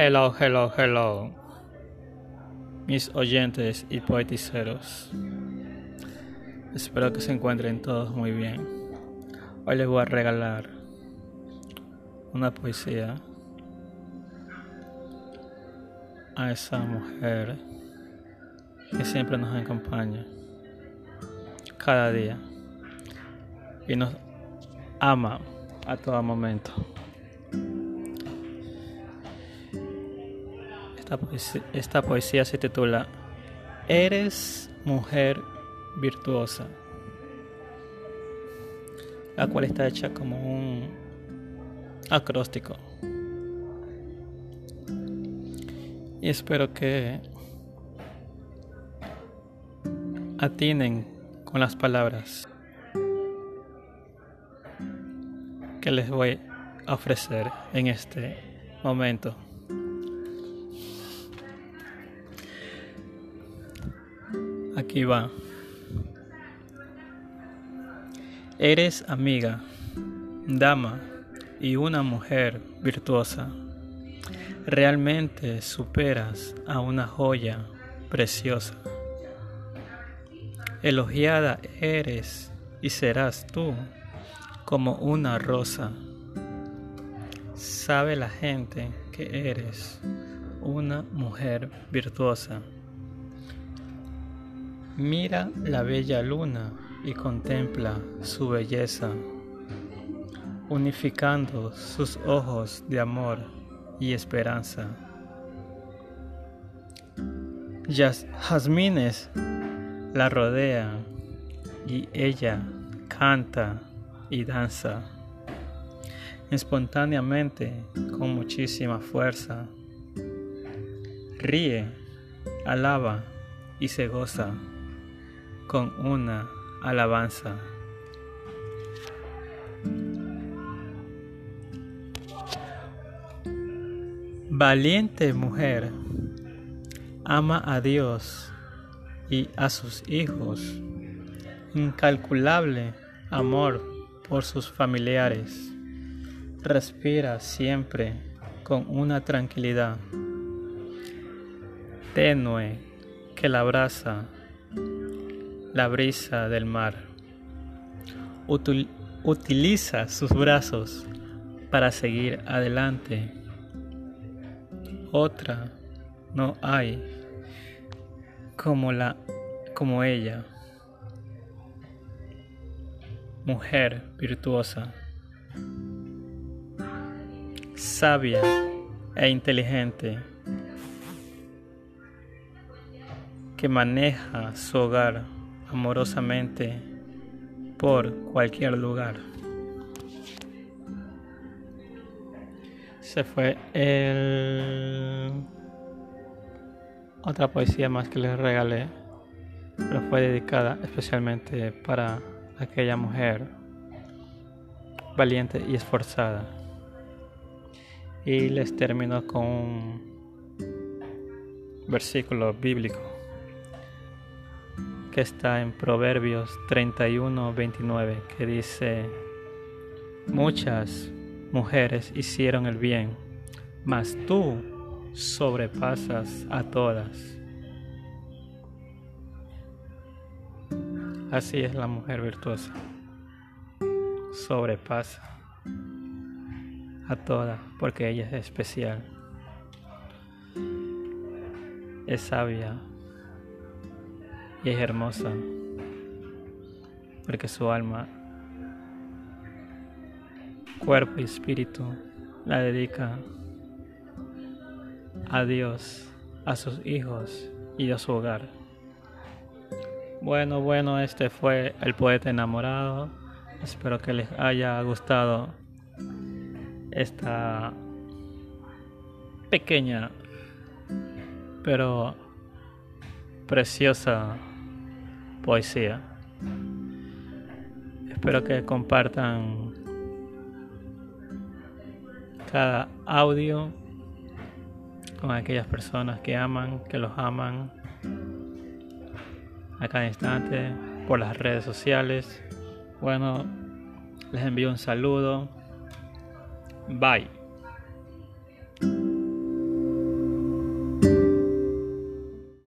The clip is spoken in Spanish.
Hello, hello, hello, mis oyentes y poeticeros. Espero que se encuentren todos muy bien. Hoy les voy a regalar una poesía a esa mujer que siempre nos acompaña cada día y nos ama a todo momento. Esta poesía, se titula Eres mujer virtuosa, la cual está hecha como un acróstico. Y espero que atinen con las palabras que les voy a ofrecer en este momento. Aquí va. Eres amiga, dama y una mujer virtuosa. Realmente superas a una joya preciosa. Elogiada eres y serás tú como una rosa. Sabe la gente que eres una mujer virtuosa. Mira la bella luna y contempla su belleza, unificando sus ojos de amor y esperanza. Jazmines la rodean y ella canta y danza espontáneamente con muchísima fuerza. Ríe, alaba y se goza con una alabanza. Valiente mujer, ama a Dios y a sus hijos. Incalculable amor por sus familiares. Respira siempre con una tranquilidad tenue que la abraza la brisa del mar. utiliza sus brazos para seguir adelante. Otra no hay como la como ella. Mujer virtuosa, sabia e inteligente que maneja su hogar amorosamente por cualquier lugar. Se fue el... otra poesía más que les regalé, pero fue dedicada especialmente para aquella mujer valiente y esforzada. Y les termino con un versículo bíblico está en Proverbios 31, 29, que dice, muchas mujeres hicieron el bien, mas tú sobrepasas a todas. Así es la mujer virtuosa. Sobrepasa a todas porque ella es especial. Es sabia, y es hermosa porque su alma, cuerpo y espíritu la dedica a Dios, a sus hijos y a su hogar. Bueno, bueno, este fue el poeta enamorado. Espero que les haya gustado esta pequeña pero preciosa poesía. Espero que compartan cada audio con aquellas personas que aman, que los aman a cada instante por las redes sociales. Bueno, les envío un saludo. Bye.